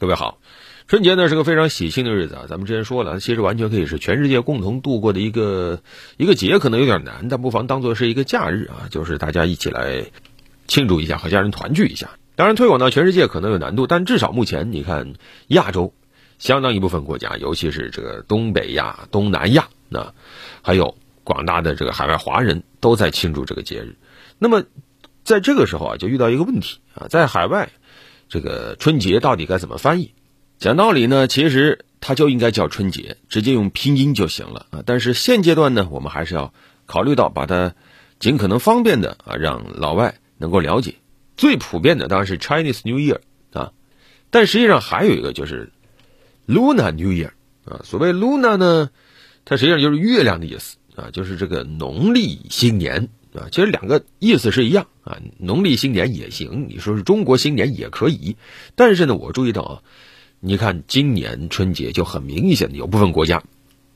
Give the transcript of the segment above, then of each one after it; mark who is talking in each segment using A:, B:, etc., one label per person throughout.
A: 各位好，春节呢是个非常喜庆的日子啊，咱们之前说了，其实完全可以是全世界共同度过的一个一个节，可能有点难，但不妨当做是一个假日啊，就是大家一起来庆祝一下，和家人团聚一下。当然，推广到全世界可能有难度，但至少目前你看，亚洲相当一部分国家，尤其是这个东北亚、东南亚，那还有广大的这个海外华人都在庆祝这个节日。那么，在这个时候啊，就遇到一个问题啊，在海外。这个春节到底该怎么翻译？讲道理呢，其实它就应该叫春节，直接用拼音就行了啊。但是现阶段呢，我们还是要考虑到把它尽可能方便的啊，让老外能够了解。最普遍的当然是 Chinese New Year 啊，但实际上还有一个就是 Luna New Year 啊。所谓 Luna 呢，它实际上就是月亮的意思啊，就是这个农历新年。啊，其实两个意思是一样啊，农历新年也行，你说是中国新年也可以。但是呢，我注意到啊，你看今年春节就很明显的有部分国家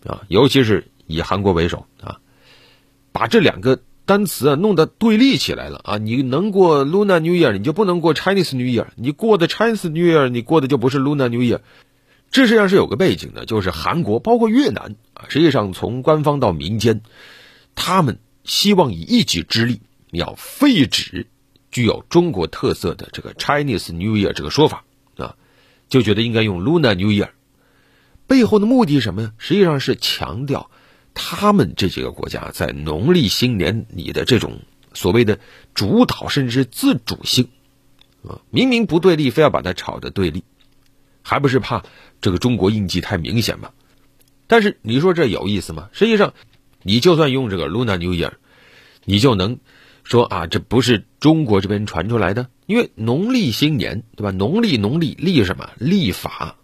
A: 啊，尤其是以韩国为首啊，把这两个单词啊弄得对立起来了啊。你能过 Lunar New Year，你就不能过 Chinese New Year；你过的 Chinese New Year，你过的就不是 Lunar New Year。这实际上是有个背景的，就是韩国包括越南啊，实际上从官方到民间，他们。希望以一己之力要废止具有中国特色的这个 Chinese New Year 这个说法啊，就觉得应该用 Luna New Year。背后的目的是什么呢？实际上是强调他们这几个国家在农历新年里的这种所谓的主导甚至自主性啊，明明不对立，非要把它炒得对立，还不是怕这个中国印记太明显吗？但是你说这有意思吗？实际上。你就算用这个 Luna New Year，你就能说啊，这不是中国这边传出来的，因为农历新年，对吧？农历农历历什么？历法。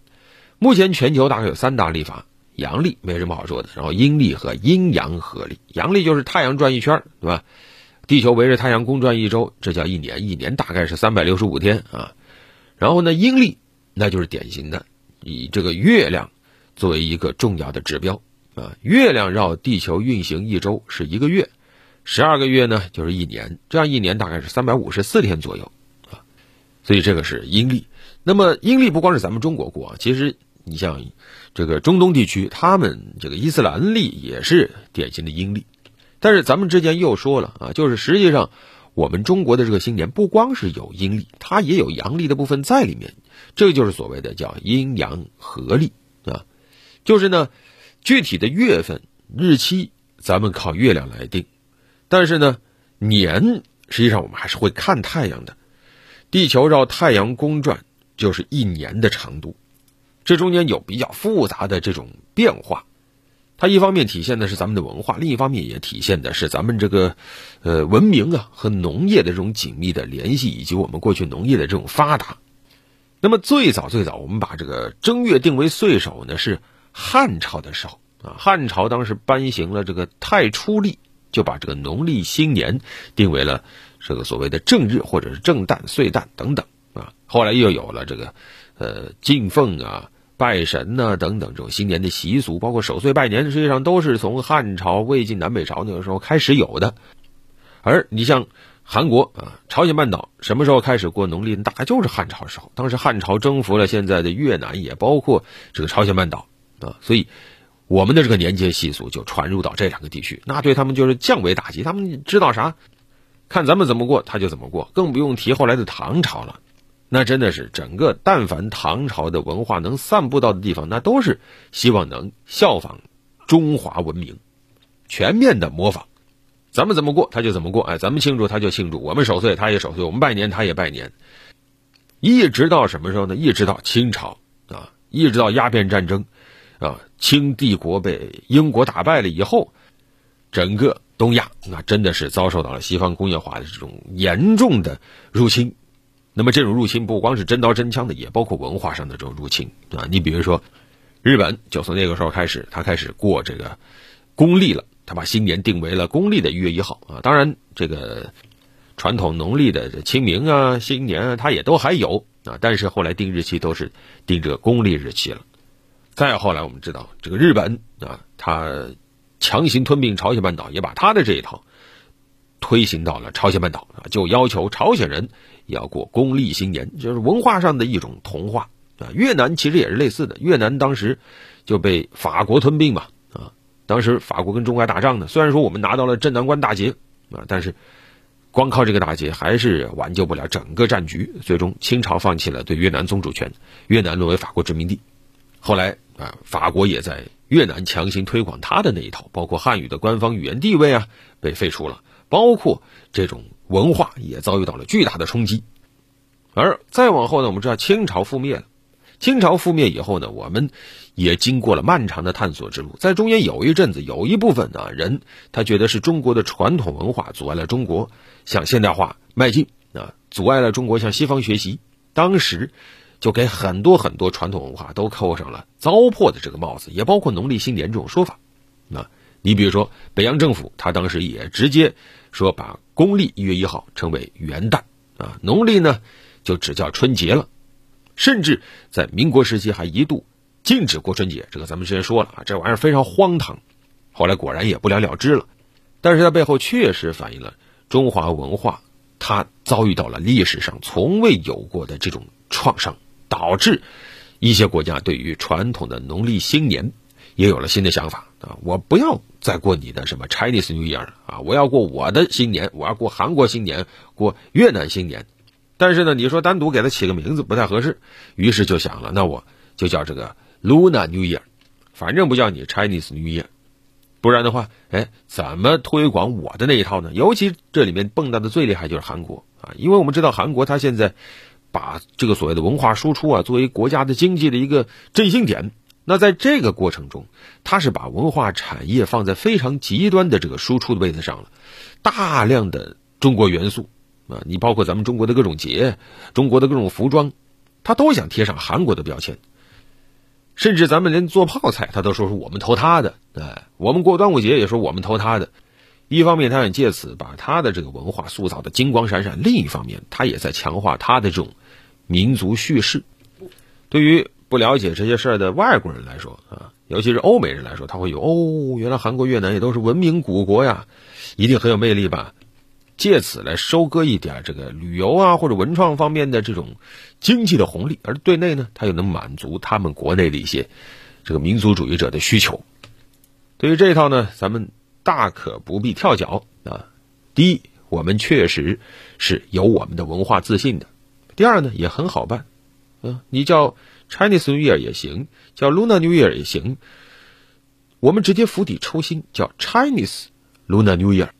A: 目前全球大概有三大历法，阳历没什么好说的，然后阴历和阴阳合历。阳历就是太阳转一圈，对吧？地球围着太阳公转一周，这叫一年，一年大概是三百六十五天啊。然后呢，阴历那就是典型的以这个月亮作为一个重要的指标。啊，月亮绕地球运行一周是一个月，十二个月呢就是一年，这样一年大概是三百五十四天左右啊，所以这个是阴历。那么阴历不光是咱们中国过，其实你像这个中东地区，他们这个伊斯兰历也是典型的阴历。但是咱们之前又说了啊，就是实际上我们中国的这个新年不光是有阴历，它也有阳历的部分在里面，这个就是所谓的叫阴阳合历啊，就是呢。具体的月份、日期，咱们靠月亮来定，但是呢，年实际上我们还是会看太阳的。地球绕太阳公转就是一年的长度，这中间有比较复杂的这种变化。它一方面体现的是咱们的文化，另一方面也体现的是咱们这个呃文明啊和农业的这种紧密的联系，以及我们过去农业的这种发达。那么最早最早，我们把这个正月定为岁首呢是。汉朝的时候啊，汉朝当时颁行了这个太初历，就把这个农历新年定为了这个所谓的正日或者是正旦、岁旦等等啊。后来又有了这个呃敬奉啊、拜神呐等等这种新年的习俗，包括守岁拜年，实际上都是从汉朝、魏晋南北朝那个时候开始有的。而你像韩国啊、朝鲜半岛什么时候开始过农历？大概就是汉朝时候，当时汉朝征服了现在的越南，也包括这个朝鲜半岛。啊，所以我们的这个年节习俗就传入到这两个地区，那对他们就是降维打击。他们知道啥？看咱们怎么过，他就怎么过，更不用提后来的唐朝了。那真的是整个，但凡唐朝的文化能散布到的地方，那都是希望能效仿中华文明，全面的模仿。咱们怎么过，他就怎么过。哎，咱们庆祝，他就庆祝；我们守岁，他也守岁；我们拜年，他也拜年。一直到什么时候呢？一直到清朝啊，一直到鸦片战争。啊，清帝国被英国打败了以后，整个东亚那真的是遭受到了西方工业化的这种严重的入侵。那么这种入侵不光是真刀真枪的，也包括文化上的这种入侵啊。你比如说，日本就从那个时候开始，他开始过这个公历了，他把新年定为了公历的一月一号啊。当然，这个传统农历的清明啊、新年啊，它也都还有啊。但是后来定日期都是定这个公历日期了。再后来，我们知道这个日本啊，他强行吞并朝鲜半岛，也把他的这一套推行到了朝鲜半岛啊，就要求朝鲜人要过公历新年，就是文化上的一种同化啊。越南其实也是类似的，越南当时就被法国吞并嘛啊。当时法国跟中国打仗呢，虽然说我们拿到了镇南关大捷啊，但是光靠这个大捷还是挽救不了整个战局。最终清朝放弃了对越南宗主权，越南沦为法国殖民地。后来啊，法国也在越南强行推广他的那一套，包括汉语的官方语言地位啊被废除了，包括这种文化也遭遇到了巨大的冲击。而再往后呢，我们知道清朝覆灭了。清朝覆灭以后呢，我们也经过了漫长的探索之路。在中间有一阵子，有一部分呢人，他觉得是中国的传统文化阻碍了中国向现代化迈进啊，阻碍了中国向西方学习。当时就给很多很多传统文化都扣上了糟粕的这个帽子，也包括农历新年这种说法。啊，你比如说北洋政府，他当时也直接说把公历一月一号称为元旦啊，农历呢就只叫春节了。甚至在民国时期还一度禁止过春节，这个咱们之前说了啊，这玩意儿非常荒唐。后来果然也不了了之了，但是它背后确实反映了中华文化它遭遇到了历史上从未有过的这种创伤，导致一些国家对于传统的农历新年也有了新的想法啊！我不要再过你的什么 Chinese New Year 啊，我要过我的新年，我要过韩国新年，过越南新年。但是呢，你说单独给它起个名字不太合适，于是就想了，那我就叫这个 Luna New Year，反正不叫你 Chinese New Year，不然的话，哎，怎么推广我的那一套呢？尤其这里面蹦跶的最厉害就是韩国啊，因为我们知道韩国它现在把这个所谓的文化输出啊作为国家的经济的一个振兴点，那在这个过程中，他是把文化产业放在非常极端的这个输出的位置上了，大量的中国元素。啊，你包括咱们中国的各种节，中国的各种服装，他都想贴上韩国的标签。甚至咱们连做泡菜，他都说是我们投他的。哎，我们过端午节也说我们投他的。一方面，他想借此把他的这个文化塑造的金光闪闪；另一方面，他也在强化他的这种民族叙事。对于不了解这些事儿的外国人来说啊，尤其是欧美人来说，他会有哦，原来韩国、越南也都是文明古国呀，一定很有魅力吧。借此来收割一点这个旅游啊或者文创方面的这种经济的红利，而对内呢，它又能满足他们国内的一些这个民族主义者的需求。对于这一套呢，咱们大可不必跳脚啊。第一，我们确实是有我们的文化自信的；第二呢，也很好办，嗯，你叫 Chinese New Year 也行，叫 Luna New Year 也行，我们直接釜底抽薪叫 Chinese Luna New Year。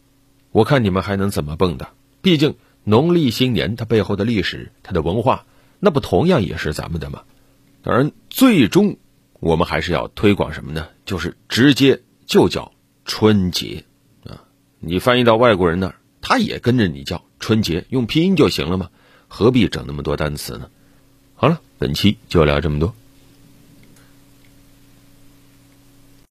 A: 我看你们还能怎么蹦跶？毕竟农历新年它背后的历史、它的文化，那不同样也是咱们的吗？当然，最终我们还是要推广什么呢？就是直接就叫春节啊！你翻译到外国人那儿，他也跟着你叫春节，用拼音就行了嘛，何必整那么多单词呢？好了，本期就聊这么多。